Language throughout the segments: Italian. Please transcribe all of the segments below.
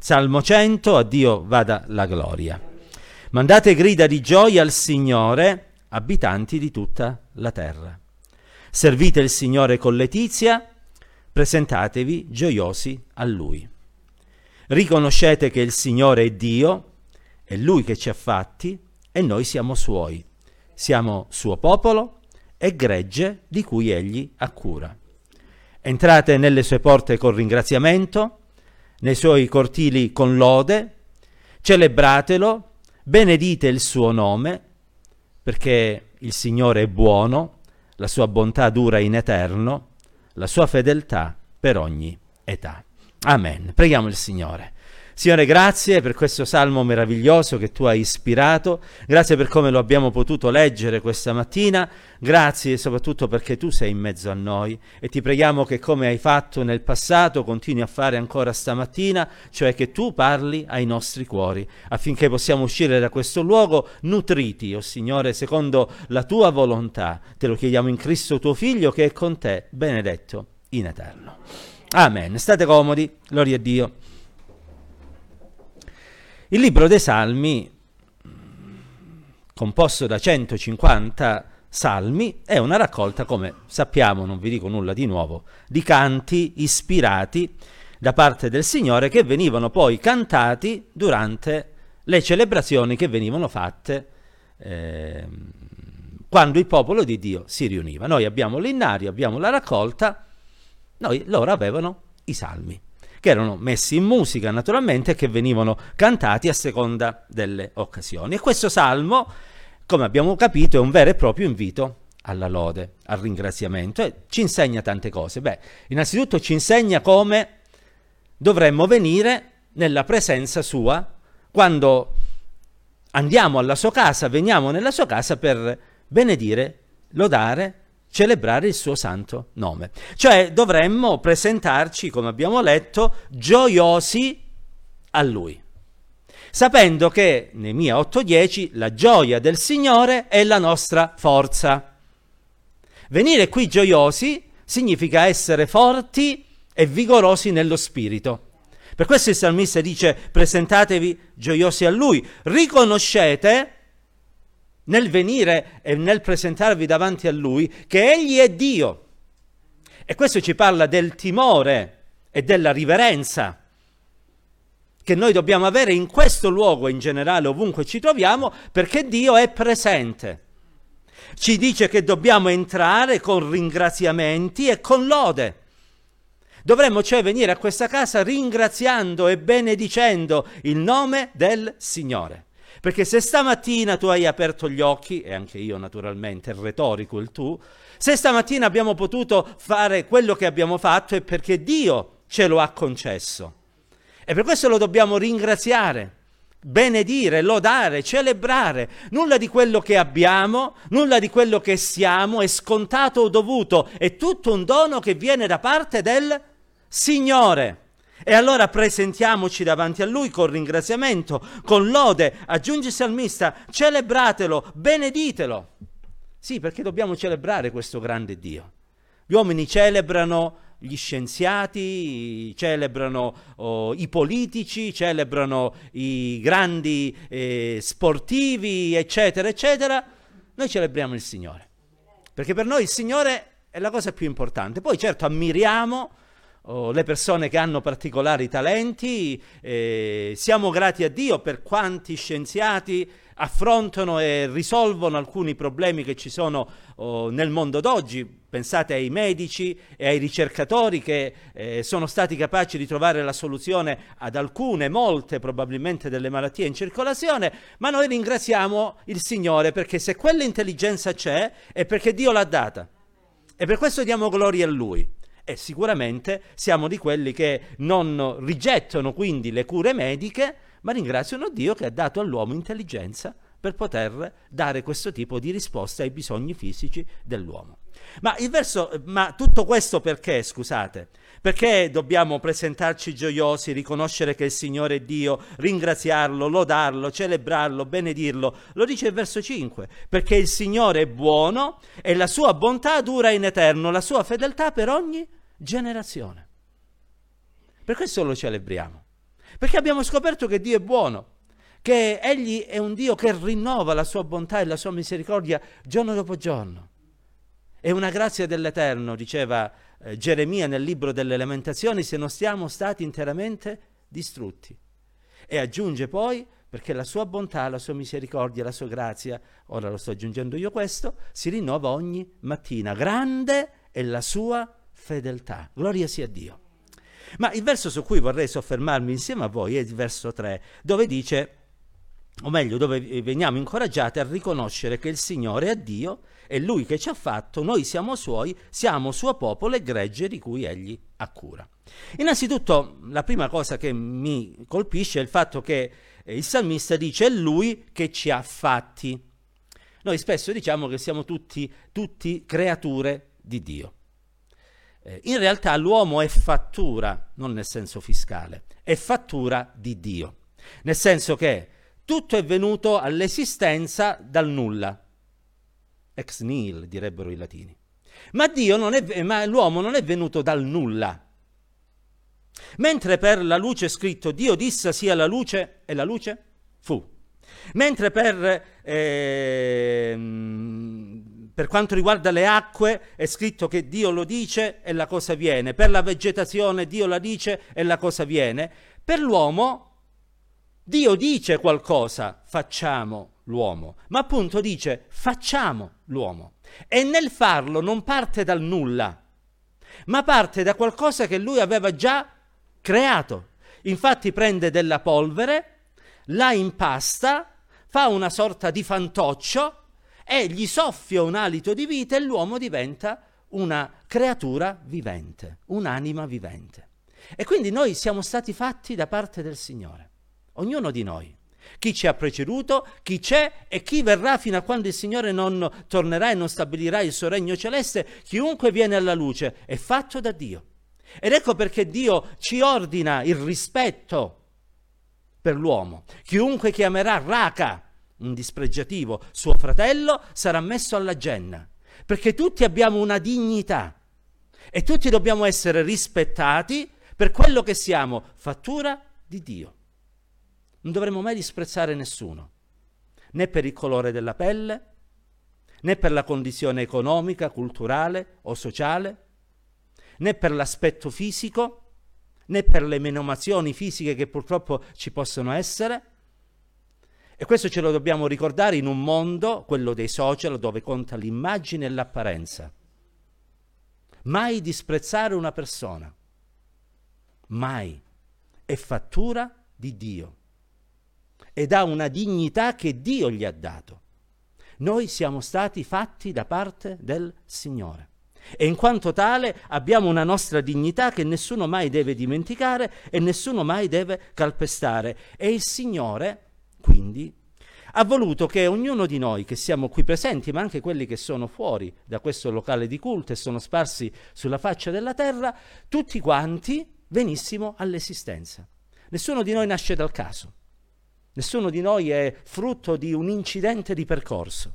Salmo 100, a Dio vada la gloria. Mandate grida di gioia al Signore, abitanti di tutta la terra. Servite il Signore con letizia, presentatevi gioiosi a Lui. Riconoscete che il Signore è Dio, è Lui che ci ha fatti e noi siamo Suoi. Siamo Suo popolo e gregge di cui Egli ha cura. Entrate nelle sue porte con ringraziamento, nei suoi cortili con lode, celebratelo, benedite il suo nome, perché il Signore è buono, la sua bontà dura in eterno, la sua fedeltà per ogni età. Amen. Preghiamo il Signore. Signore, grazie per questo salmo meraviglioso che tu hai ispirato, grazie per come lo abbiamo potuto leggere questa mattina, grazie soprattutto perché tu sei in mezzo a noi e ti preghiamo che come hai fatto nel passato continui a fare ancora stamattina, cioè che tu parli ai nostri cuori affinché possiamo uscire da questo luogo nutriti, o oh Signore, secondo la tua volontà. Te lo chiediamo in Cristo tuo Figlio che è con te, benedetto in eterno. Amen. State comodi, gloria a Dio. Il libro dei Salmi, composto da 150 salmi, è una raccolta, come sappiamo, non vi dico nulla di nuovo, di canti ispirati da parte del Signore che venivano poi cantati durante le celebrazioni che venivano fatte eh, quando il popolo di Dio si riuniva. Noi abbiamo l'innario, abbiamo la raccolta, noi, loro avevano i salmi che erano messi in musica naturalmente e che venivano cantati a seconda delle occasioni. E questo salmo, come abbiamo capito, è un vero e proprio invito alla lode, al ringraziamento e ci insegna tante cose. Beh, innanzitutto ci insegna come dovremmo venire nella presenza sua quando andiamo alla sua casa, veniamo nella sua casa per benedire, lodare celebrare il suo santo nome. Cioè dovremmo presentarci, come abbiamo letto, gioiosi a lui. Sapendo che, Nemia 8:10, la gioia del Signore è la nostra forza. Venire qui gioiosi significa essere forti e vigorosi nello spirito. Per questo il salmista dice presentatevi gioiosi a lui, riconoscete nel venire e nel presentarvi davanti a Lui, che Egli è Dio. E questo ci parla del timore e della riverenza che noi dobbiamo avere in questo luogo, in generale, ovunque ci troviamo, perché Dio è presente. Ci dice che dobbiamo entrare con ringraziamenti e con lode. Dovremmo cioè venire a questa casa ringraziando e benedicendo il nome del Signore. Perché se stamattina tu hai aperto gli occhi, e anche io naturalmente, è retorico il tu, se stamattina abbiamo potuto fare quello che abbiamo fatto è perché Dio ce lo ha concesso. E per questo lo dobbiamo ringraziare, benedire, lodare, celebrare. Nulla di quello che abbiamo, nulla di quello che siamo è scontato o dovuto, è tutto un dono che viene da parte del Signore. E allora presentiamoci davanti a Lui con ringraziamento, con lode, aggiunge il salmista, celebratelo, beneditelo. Sì, perché dobbiamo celebrare questo grande Dio. Gli uomini celebrano gli scienziati, celebrano oh, i politici, celebrano i grandi eh, sportivi, eccetera, eccetera. Noi celebriamo il Signore, perché per noi il Signore è la cosa più importante. Poi certo ammiriamo le persone che hanno particolari talenti. Eh, siamo grati a Dio per quanti scienziati affrontano e risolvono alcuni problemi che ci sono oh, nel mondo d'oggi. Pensate ai medici e ai ricercatori che eh, sono stati capaci di trovare la soluzione ad alcune, molte probabilmente delle malattie in circolazione, ma noi ringraziamo il Signore perché se quell'intelligenza c'è è perché Dio l'ha data. E per questo diamo gloria a Lui e sicuramente siamo di quelli che non rigettano quindi le cure mediche, ma ringraziano Dio che ha dato all'uomo intelligenza per poter dare questo tipo di risposta ai bisogni fisici dell'uomo. Ma, verso, ma tutto questo perché, scusate? Perché dobbiamo presentarci gioiosi, riconoscere che il Signore è Dio, ringraziarlo, lodarlo, celebrarlo, benedirlo? Lo dice il verso 5, perché il Signore è buono e la sua bontà dura in eterno, la sua fedeltà per ogni generazione. Per questo lo celebriamo. Perché abbiamo scoperto che Dio è buono, che Egli è un Dio che rinnova la sua bontà e la sua misericordia giorno dopo giorno. È una grazia dell'Eterno, diceva eh, Geremia nel libro delle lamentazioni, se non siamo stati interamente distrutti. E aggiunge poi, perché la sua bontà, la sua misericordia, la sua grazia, ora lo sto aggiungendo io questo, si rinnova ogni mattina. Grande è la sua fedeltà. Gloria sia a Dio. Ma il verso su cui vorrei soffermarmi insieme a voi è il verso 3, dove dice, o meglio, dove veniamo incoraggiati a riconoscere che il Signore è Dio, è Lui che ci ha fatto, noi siamo Suoi, siamo Suo popolo e gregge di cui Egli ha cura. Innanzitutto, la prima cosa che mi colpisce è il fatto che il salmista dice è Lui che ci ha fatti. Noi spesso diciamo che siamo tutti, tutti creature di Dio. Eh, in realtà l'uomo è fattura, non nel senso fiscale, è fattura di Dio. Nel senso che tutto è venuto all'esistenza dal nulla. Ex nihil, direbbero i latini. Ma, non è, ma l'uomo non è venuto dal nulla. Mentre per la luce è scritto Dio disse sia la luce e la luce fu. Mentre per eh, per quanto riguarda le acque è scritto che Dio lo dice e la cosa viene. Per la vegetazione Dio la dice e la cosa viene. Per l'uomo Dio dice qualcosa, facciamo l'uomo, ma appunto dice facciamo l'uomo. E nel farlo non parte dal nulla, ma parte da qualcosa che lui aveva già creato. Infatti prende della polvere, la impasta, fa una sorta di fantoccio e gli soffia un alito di vita e l'uomo diventa una creatura vivente, un'anima vivente. E quindi noi siamo stati fatti da parte del Signore, ognuno di noi. Chi ci ha preceduto, chi c'è e chi verrà fino a quando il Signore non tornerà e non stabilirà il suo regno celeste, chiunque viene alla luce è fatto da Dio. Ed ecco perché Dio ci ordina il rispetto per l'uomo. Chiunque chiamerà Raka, un dispregiativo, suo fratello, sarà messo alla genna. Perché tutti abbiamo una dignità e tutti dobbiamo essere rispettati per quello che siamo, fattura di Dio. Non dovremmo mai disprezzare nessuno, né per il colore della pelle, né per la condizione economica, culturale o sociale, né per l'aspetto fisico, né per le menomazioni fisiche che purtroppo ci possono essere, e questo ce lo dobbiamo ricordare in un mondo, quello dei social, dove conta l'immagine e l'apparenza. Mai disprezzare una persona. Mai. È fattura di Dio. Ed ha una dignità che Dio gli ha dato. Noi siamo stati fatti da parte del Signore. E in quanto tale abbiamo una nostra dignità che nessuno mai deve dimenticare e nessuno mai deve calpestare. E il Signore quindi ha voluto che ognuno di noi che siamo qui presenti, ma anche quelli che sono fuori da questo locale di culto e sono sparsi sulla faccia della terra, tutti quanti venissimo all'esistenza. Nessuno di noi nasce dal caso, nessuno di noi è frutto di un incidente di percorso.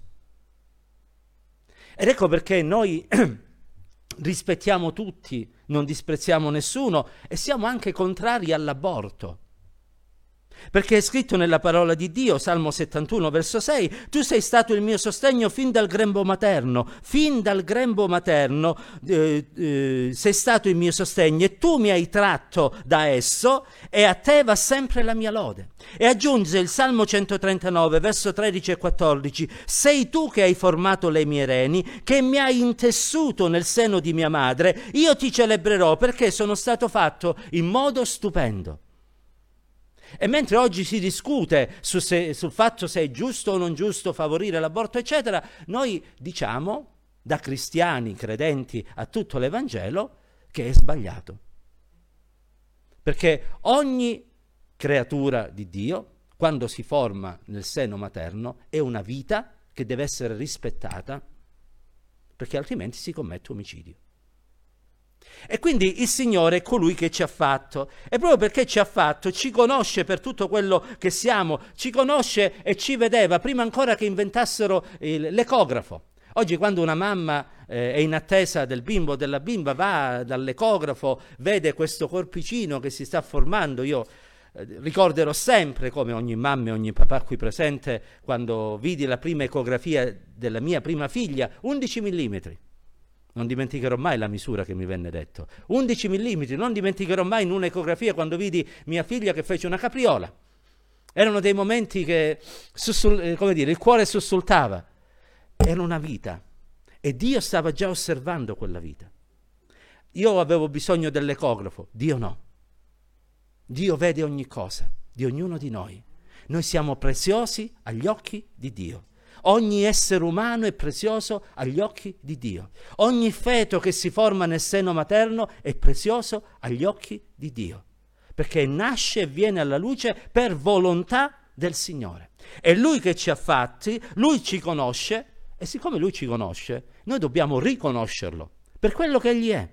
Ed ecco perché noi rispettiamo tutti, non disprezziamo nessuno e siamo anche contrari all'aborto. Perché è scritto nella parola di Dio, Salmo 71, verso 6, tu sei stato il mio sostegno fin dal grembo materno, fin dal grembo materno eh, eh, sei stato il mio sostegno e tu mi hai tratto da esso e a te va sempre la mia lode. E aggiunge il Salmo 139, verso 13 e 14, sei tu che hai formato le mie reni, che mi hai intessuto nel seno di mia madre, io ti celebrerò perché sono stato fatto in modo stupendo. E mentre oggi si discute su se, sul fatto se è giusto o non giusto favorire l'aborto, eccetera, noi diciamo, da cristiani credenti a tutto l'Evangelo, che è sbagliato. Perché ogni creatura di Dio, quando si forma nel seno materno, è una vita che deve essere rispettata, perché altrimenti si commette omicidio. E quindi il Signore è colui che ci ha fatto. E proprio perché ci ha fatto, ci conosce per tutto quello che siamo, ci conosce e ci vedeva prima ancora che inventassero il, l'ecografo. Oggi quando una mamma eh, è in attesa del bimbo o della bimba, va dall'ecografo, vede questo corpicino che si sta formando. Io eh, ricorderò sempre come ogni mamma e ogni papà qui presente quando vidi la prima ecografia della mia prima figlia, 11 mm. Non dimenticherò mai la misura che mi venne detto. 11 mm, non dimenticherò mai in un'ecografia quando vidi mia figlia che fece una capriola. Erano dei momenti che, sussul- eh, come dire, il cuore sussultava. Era una vita. E Dio stava già osservando quella vita. Io avevo bisogno dell'ecografo, Dio no. Dio vede ogni cosa di ognuno di noi. Noi siamo preziosi agli occhi di Dio. Ogni essere umano è prezioso agli occhi di Dio. Ogni feto che si forma nel seno materno è prezioso agli occhi di Dio. Perché nasce e viene alla luce per volontà del Signore. È Lui che ci ha fatti, Lui ci conosce e siccome Lui ci conosce, noi dobbiamo riconoscerlo per quello che Egli è.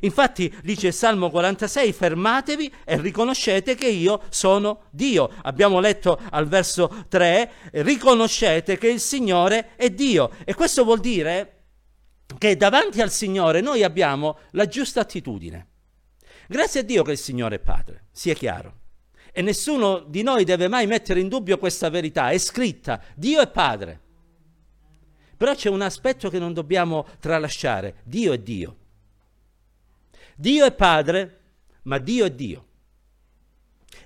Infatti dice il Salmo 46, fermatevi e riconoscete che io sono Dio. Abbiamo letto al verso 3, riconoscete che il Signore è Dio. E questo vuol dire che davanti al Signore noi abbiamo la giusta attitudine. Grazie a Dio che il Signore è Padre, sia chiaro. E nessuno di noi deve mai mettere in dubbio questa verità, è scritta, Dio è Padre. Però c'è un aspetto che non dobbiamo tralasciare, Dio è Dio. Dio è Padre, ma Dio è Dio.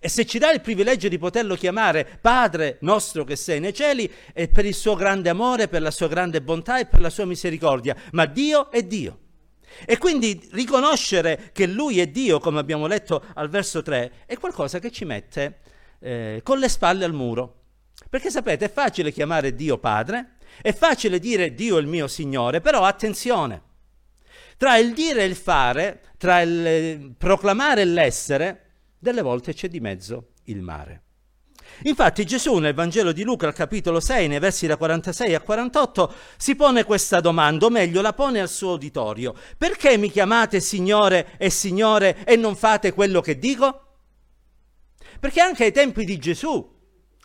E se ci dà il privilegio di poterlo chiamare Padre nostro che sei nei cieli, è per il suo grande amore, per la sua grande bontà e per la sua misericordia. Ma Dio è Dio. E quindi riconoscere che Lui è Dio, come abbiamo letto al verso 3, è qualcosa che ci mette eh, con le spalle al muro. Perché sapete, è facile chiamare Dio Padre, è facile dire Dio è il mio Signore, però attenzione, tra il dire e il fare, tra il proclamare e l'essere, delle volte c'è di mezzo il mare. Infatti Gesù nel Vangelo di Luca al capitolo 6, nei versi da 46 a 48, si pone questa domanda, o meglio la pone al suo uditorio. Perché mi chiamate Signore e Signore e non fate quello che dico? Perché anche ai tempi di Gesù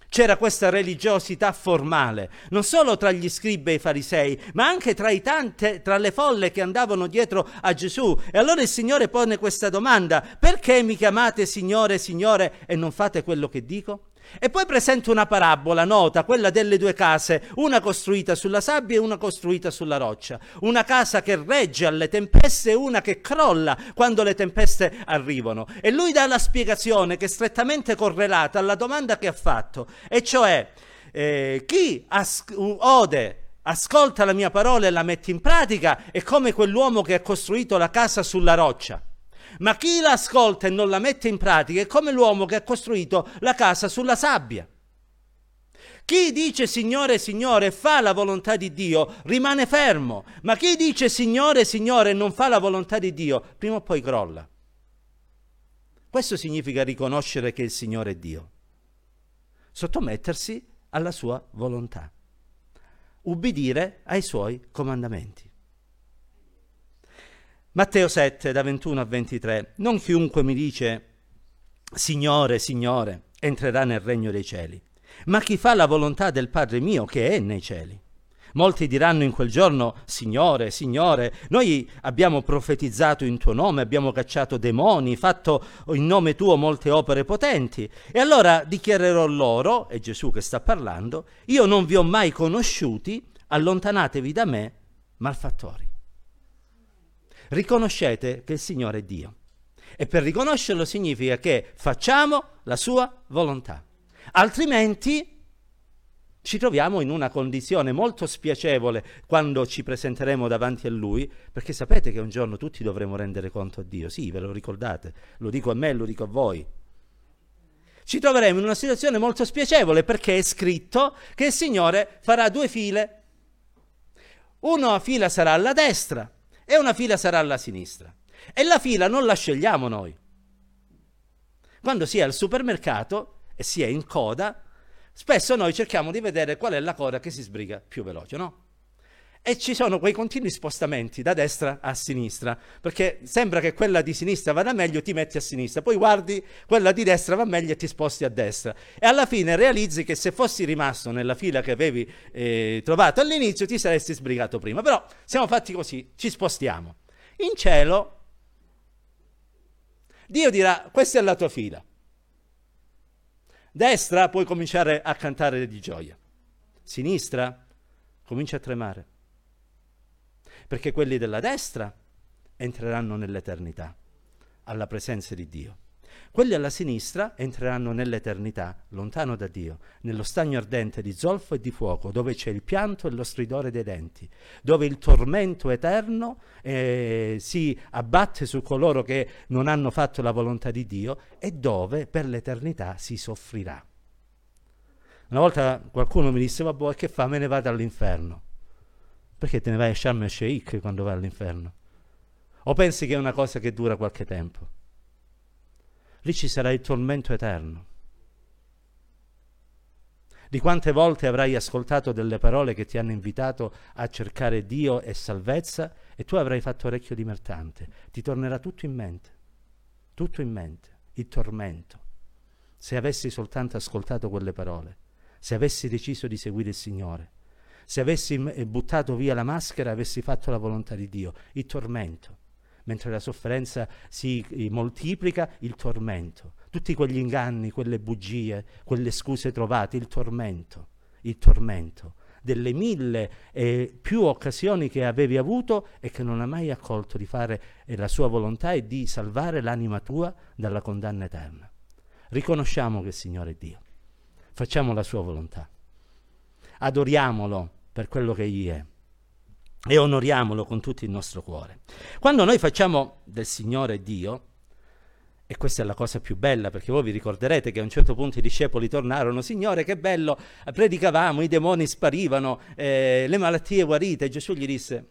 c'era questa religiosità formale, non solo tra gli scribi e i farisei, ma anche tra, tante, tra le folle che andavano dietro a Gesù. E allora il Signore pone questa domanda, perché mi chiamate Signore, Signore e non fate quello che dico? E poi presenta una parabola nota, quella delle due case, una costruita sulla sabbia e una costruita sulla roccia. Una casa che regge alle tempeste e una che crolla quando le tempeste arrivano. E lui dà la spiegazione che è strettamente correlata alla domanda che ha fatto, e cioè eh, chi as- ode ascolta la mia parola e la mette in pratica è come quell'uomo che ha costruito la casa sulla roccia. Ma chi l'ascolta e non la mette in pratica è come l'uomo che ha costruito la casa sulla sabbia. Chi dice Signore, Signore e fa la volontà di Dio rimane fermo, ma chi dice Signore, Signore e non fa la volontà di Dio prima o poi crolla. Questo significa riconoscere che il Signore è Dio, sottomettersi alla sua volontà, ubbidire ai suoi comandamenti. Matteo 7, da 21 a 23. Non chiunque mi dice Signore, Signore, entrerà nel regno dei cieli, ma chi fa la volontà del Padre mio che è nei cieli. Molti diranno in quel giorno, Signore, Signore, noi abbiamo profetizzato in tuo nome, abbiamo cacciato demoni, fatto in nome tuo molte opere potenti. E allora dichiarerò loro, è Gesù che sta parlando, io non vi ho mai conosciuti, allontanatevi da me, malfattori riconoscete che il Signore è Dio. E per riconoscerlo significa che facciamo la sua volontà. Altrimenti ci troviamo in una condizione molto spiacevole quando ci presenteremo davanti a Lui, perché sapete che un giorno tutti dovremo rendere conto a Dio. Sì, ve lo ricordate, lo dico a me, lo dico a voi. Ci troveremo in una situazione molto spiacevole perché è scritto che il Signore farà due file. Una fila sarà alla destra e una fila sarà alla sinistra. E la fila non la scegliamo noi. Quando si è al supermercato e si è in coda, spesso noi cerchiamo di vedere qual è la coda che si sbriga più veloce, no? E ci sono quei continui spostamenti da destra a sinistra, perché sembra che quella di sinistra vada meglio, ti metti a sinistra, poi guardi quella di destra va meglio e ti sposti a destra. E alla fine realizzi che se fossi rimasto nella fila che avevi eh, trovato all'inizio ti saresti sbrigato prima, però siamo fatti così, ci spostiamo. In cielo Dio dirà, questa è la tua fila. Destra puoi cominciare a cantare di gioia. Sinistra comincia a tremare. Perché quelli della destra entreranno nell'eternità, alla presenza di Dio. Quelli alla sinistra entreranno nell'eternità, lontano da Dio, nello stagno ardente di zolfo e di fuoco, dove c'è il pianto e lo stridore dei denti, dove il tormento eterno eh, si abbatte su coloro che non hanno fatto la volontà di Dio e dove per l'eternità si soffrirà. Una volta qualcuno mi disse, vabbè, che fa? Me ne vado all'inferno. Perché te ne vai a Sharm el Sheikh quando vai all'inferno? O pensi che è una cosa che dura qualche tempo? lì ci sarà il tormento eterno. Di quante volte avrai ascoltato delle parole che ti hanno invitato a cercare Dio e salvezza e tu avrai fatto orecchio di mertante. Ti tornerà tutto in mente, tutto in mente, il tormento. Se avessi soltanto ascoltato quelle parole, se avessi deciso di seguire il Signore, se avessi buttato via la maschera avessi fatto la volontà di Dio, il tormento mentre la sofferenza si eh, moltiplica, il tormento. Tutti quegli inganni, quelle bugie, quelle scuse trovate, il tormento, il tormento delle mille e più occasioni che avevi avuto e che non hai mai accolto di fare eh, la sua volontà e di salvare l'anima tua dalla condanna eterna. Riconosciamo che il Signore è Dio, facciamo la sua volontà, adoriamolo per quello che Egli è e onoriamolo con tutto il nostro cuore. Quando noi facciamo del Signore Dio, e questa è la cosa più bella, perché voi vi ricorderete che a un certo punto i discepoli tornarono, Signore che bello, predicavamo, i demoni sparivano, eh, le malattie guarite, e Gesù gli disse,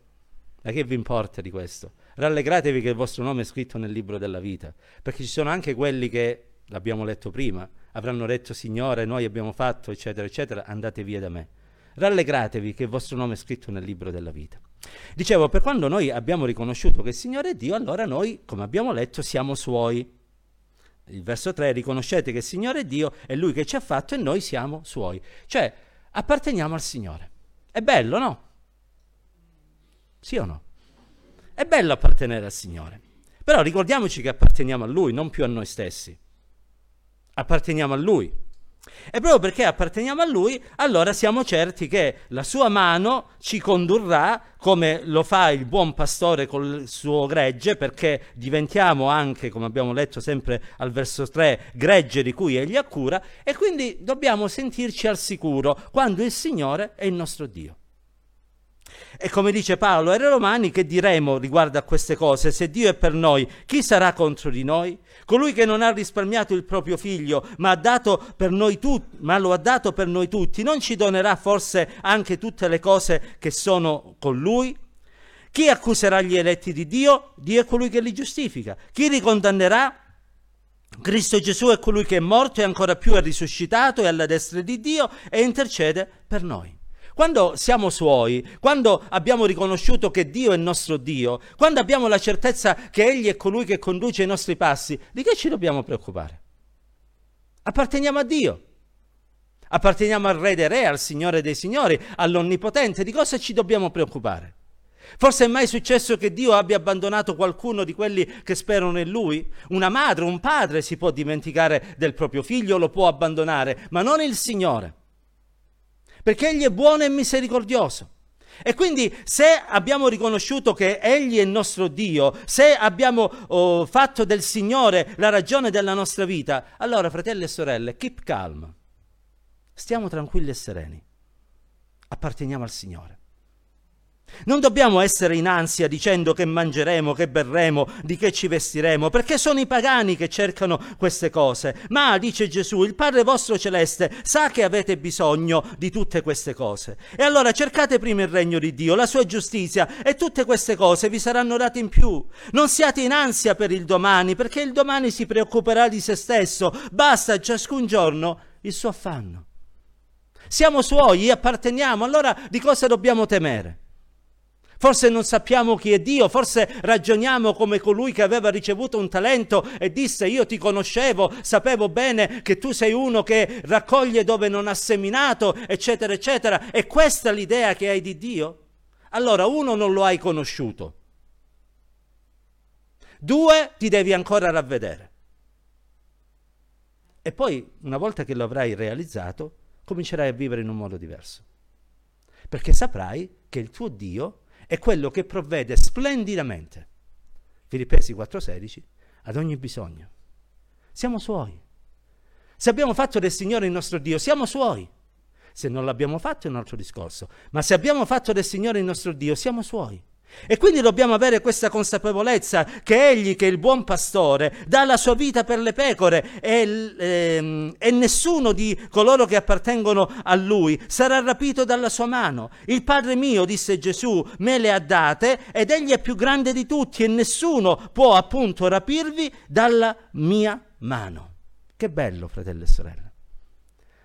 ma che vi importa di questo? Rallegratevi che il vostro nome è scritto nel libro della vita, perché ci sono anche quelli che, l'abbiamo letto prima, avranno detto, Signore, noi abbiamo fatto, eccetera, eccetera, andate via da me rallegratevi che il vostro nome è scritto nel libro della vita. Dicevo, per quando noi abbiamo riconosciuto che il Signore è Dio, allora noi, come abbiamo letto, siamo suoi. Il verso 3, riconoscete che il Signore è Dio, è Lui che ci ha fatto e noi siamo suoi. Cioè, apparteniamo al Signore. È bello, no? Sì o no? È bello appartenere al Signore. Però ricordiamoci che apparteniamo a Lui, non più a noi stessi. Apparteniamo a Lui. E proprio perché apparteniamo a Lui, allora siamo certi che la sua mano ci condurrà, come lo fa il buon pastore col suo gregge, perché diventiamo anche, come abbiamo letto sempre al verso 3, gregge di cui egli ha cura, e quindi dobbiamo sentirci al sicuro quando il Signore è il nostro Dio. E come dice Paolo ai Romani, che diremo riguardo a queste cose? Se Dio è per noi, chi sarà contro di noi? Colui che non ha risparmiato il proprio figlio, ma, tu- ma lo ha dato per noi tutti, non ci donerà forse anche tutte le cose che sono con lui? Chi accuserà gli eletti di Dio? Dio è colui che li giustifica. Chi li condannerà? Cristo Gesù è colui che è morto e ancora più è risuscitato e alla destra di Dio e intercede per noi. Quando siamo suoi, quando abbiamo riconosciuto che Dio è il nostro Dio, quando abbiamo la certezza che Egli è colui che conduce i nostri passi, di che ci dobbiamo preoccupare? Apparteniamo a Dio. Apparteniamo al Re dei Re, al Signore dei Signori, all'Onnipotente. Di cosa ci dobbiamo preoccupare? Forse è mai successo che Dio abbia abbandonato qualcuno di quelli che sperano in Lui? Una madre, un padre si può dimenticare del proprio figlio, lo può abbandonare, ma non il Signore perché Egli è buono e misericordioso. E quindi se abbiamo riconosciuto che Egli è il nostro Dio, se abbiamo oh, fatto del Signore la ragione della nostra vita, allora fratelli e sorelle, keep calm. Stiamo tranquilli e sereni. Apparteniamo al Signore. Non dobbiamo essere in ansia dicendo che mangeremo, che berremo, di che ci vestiremo, perché sono i pagani che cercano queste cose. Ma, dice Gesù, il Padre vostro celeste sa che avete bisogno di tutte queste cose. E allora cercate prima il regno di Dio, la sua giustizia, e tutte queste cose vi saranno date in più. Non siate in ansia per il domani, perché il domani si preoccuperà di se stesso. Basta ciascun giorno il suo affanno. Siamo suoi, apparteniamo, allora di cosa dobbiamo temere? Forse non sappiamo chi è Dio, forse ragioniamo come colui che aveva ricevuto un talento e disse io ti conoscevo, sapevo bene che tu sei uno che raccoglie dove non ha seminato, eccetera, eccetera. E questa è l'idea che hai di Dio? Allora, uno, non lo hai conosciuto. Due, ti devi ancora ravvedere. E poi, una volta che lo avrai realizzato, comincerai a vivere in un modo diverso. Perché saprai che il tuo Dio è quello che provvede splendidamente, Filippesi 4:16, ad ogni bisogno. Siamo suoi. Se abbiamo fatto del Signore il nostro Dio, siamo suoi. Se non l'abbiamo fatto è un altro discorso. Ma se abbiamo fatto del Signore il nostro Dio, siamo suoi. E quindi dobbiamo avere questa consapevolezza che Egli, che è il buon pastore, dà la sua vita per le pecore e, ehm, e, nessuno di coloro che appartengono a Lui sarà rapito dalla sua mano. Il Padre mio, disse Gesù, me le ha date ed Egli è più grande di tutti e nessuno può appunto rapirvi dalla mia mano. Che bello, fratelli e sorelle.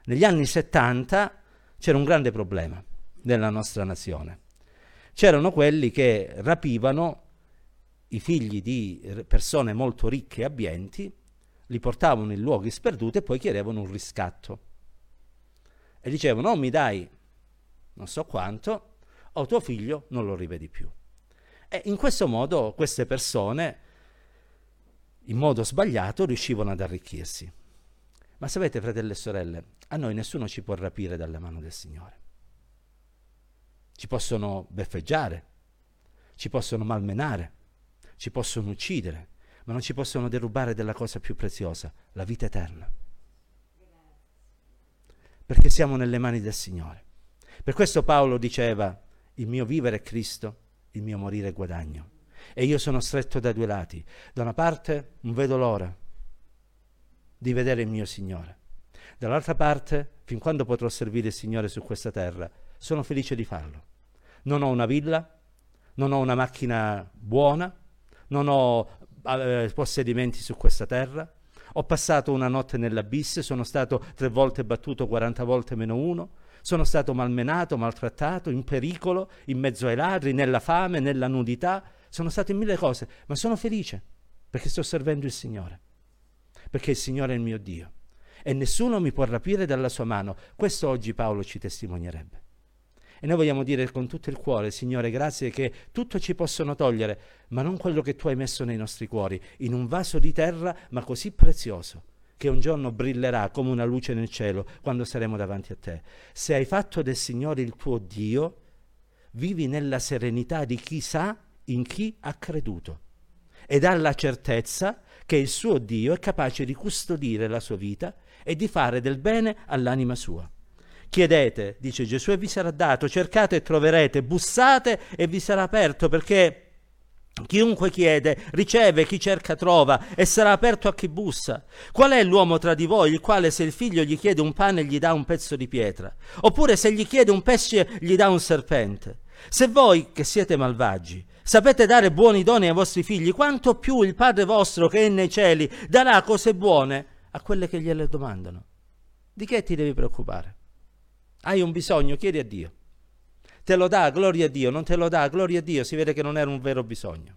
Negli anni 70 c'era un grande problema nella nostra nazione. C'erano quelli che rapivano i figli di persone molto ricche e abbienti, li portavano in luoghi sperduti e poi chiedevano un riscatto. E dicevano, o mi dai non so quanto, o tuo figlio non lo rivedi più. E in questo modo queste persone, in modo sbagliato, riuscivano ad arricchirsi. Ma sapete, fratelli e sorelle, a noi nessuno ci può rapire dalle mani del Signore. Ci possono beffeggiare, ci possono malmenare, ci possono uccidere, ma non ci possono derubare della cosa più preziosa, la vita eterna. Perché siamo nelle mani del Signore. Per questo Paolo diceva, il mio vivere è Cristo, il mio morire è guadagno. E io sono stretto da due lati. Da una parte non vedo l'ora di vedere il mio Signore. Dall'altra parte, fin quando potrò servire il Signore su questa terra, sono felice di farlo. Non ho una villa, non ho una macchina buona, non ho eh, possedimenti su questa terra. Ho passato una notte nell'abisso, sono stato tre volte battuto, 40 volte meno uno. Sono stato malmenato, maltrattato, in pericolo, in mezzo ai ladri, nella fame, nella nudità. Sono stato in mille cose, ma sono felice perché sto servendo il Signore perché il Signore è il mio Dio e nessuno mi può rapire dalla sua mano. Questo oggi Paolo ci testimonierebbe. E noi vogliamo dire con tutto il cuore, Signore, grazie che tutto ci possono togliere, ma non quello che tu hai messo nei nostri cuori, in un vaso di terra, ma così prezioso, che un giorno brillerà come una luce nel cielo quando saremo davanti a te. Se hai fatto del Signore il tuo Dio, vivi nella serenità di chi sa in chi ha creduto ed ha la certezza che il suo Dio è capace di custodire la sua vita e di fare del bene all'anima sua. Chiedete, dice Gesù, e vi sarà dato, cercate e troverete, bussate e vi sarà aperto, perché Chiunque chiede, riceve, chi cerca trova, e sarà aperto a chi bussa. Qual è l'uomo tra di voi, il quale se il figlio gli chiede un pane gli dà un pezzo di pietra? Oppure se gli chiede un pesce gli dà un serpente? Se voi, che siete malvagi, sapete dare buoni doni ai vostri figli, quanto più il Padre vostro che è nei cieli darà cose buone a quelle che gliele domandano. Di che ti devi preoccupare? Hai un bisogno, chiedi a Dio. Te lo dà, gloria a Dio, non te lo dà, gloria a Dio, si vede che non era un vero bisogno.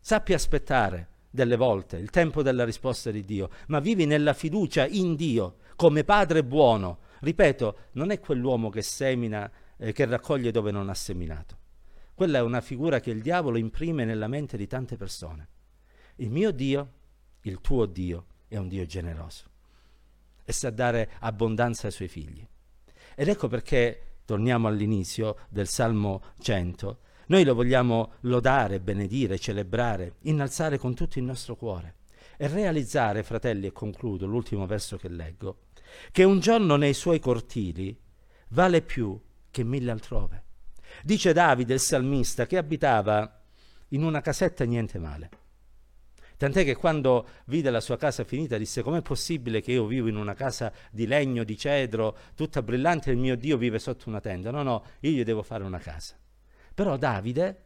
Sappi aspettare delle volte il tempo della risposta di Dio, ma vivi nella fiducia in Dio come Padre buono. Ripeto, non è quell'uomo che semina, eh, che raccoglie dove non ha seminato. Quella è una figura che il diavolo imprime nella mente di tante persone. Il mio Dio, il tuo Dio, è un Dio generoso e sa dare abbondanza ai suoi figli. Ed ecco perché, torniamo all'inizio del Salmo 100, noi lo vogliamo lodare, benedire, celebrare, innalzare con tutto il nostro cuore e realizzare, fratelli, e concludo l'ultimo verso che leggo, che un giorno nei suoi cortili vale più che mille altrove. Dice Davide, il salmista, che abitava in una casetta niente male. Tant'è che quando vide la sua casa finita disse com'è possibile che io vivo in una casa di legno, di cedro, tutta brillante e il mio Dio vive sotto una tenda. No, no, io gli devo fare una casa. Però Davide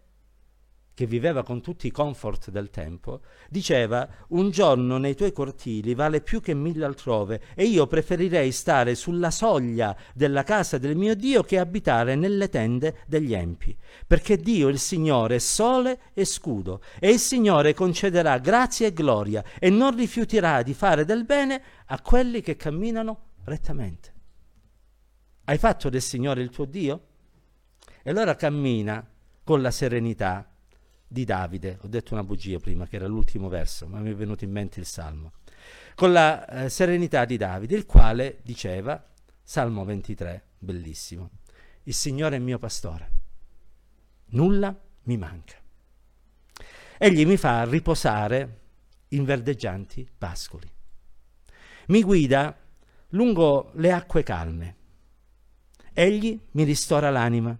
che viveva con tutti i comfort del tempo, diceva un giorno nei tuoi cortili vale più che mille altrove e io preferirei stare sulla soglia della casa del mio Dio che abitare nelle tende degli empi, perché Dio il Signore è sole e scudo e il Signore concederà grazia e gloria e non rifiuterà di fare del bene a quelli che camminano rettamente. Hai fatto del Signore il tuo Dio? E allora cammina con la serenità di Davide. Ho detto una bugia prima, che era l'ultimo verso, ma mi è venuto in mente il Salmo. con la eh, serenità di Davide, il quale diceva, Salmo 23, bellissimo, il Signore è mio pastore, nulla mi manca. Egli mi fa riposare in verdeggianti pascoli. Mi guida lungo le acque calme. Egli mi ristora l'anima,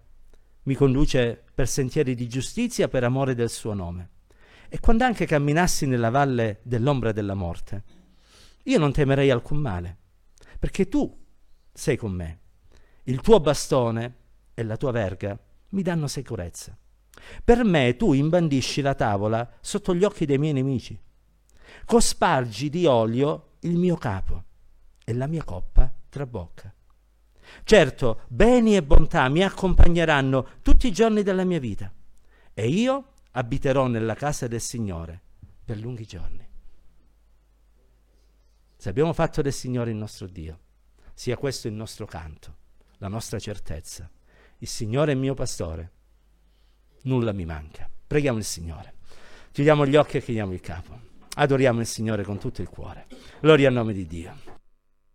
mi conduce per sentieri di giustizia per amore del suo nome. E quando anche camminassi nella valle dell'ombra della morte, io non temerei alcun male, perché tu sei con me. Il tuo bastone e la tua verga mi danno sicurezza. Per me tu imbandisci la tavola sotto gli occhi dei miei nemici. Cospargi di olio il mio capo e la mia coppa trabocca. Certo, beni e bontà mi accompagneranno tutti i giorni della mia vita e io abiterò nella casa del Signore per lunghi giorni. Se abbiamo fatto del Signore il nostro Dio, sia questo il nostro canto, la nostra certezza. Il Signore è mio pastore, nulla mi manca. Preghiamo il Signore. Chiudiamo gli occhi e chiudiamo il capo. Adoriamo il Signore con tutto il cuore. Gloria al nome di Dio.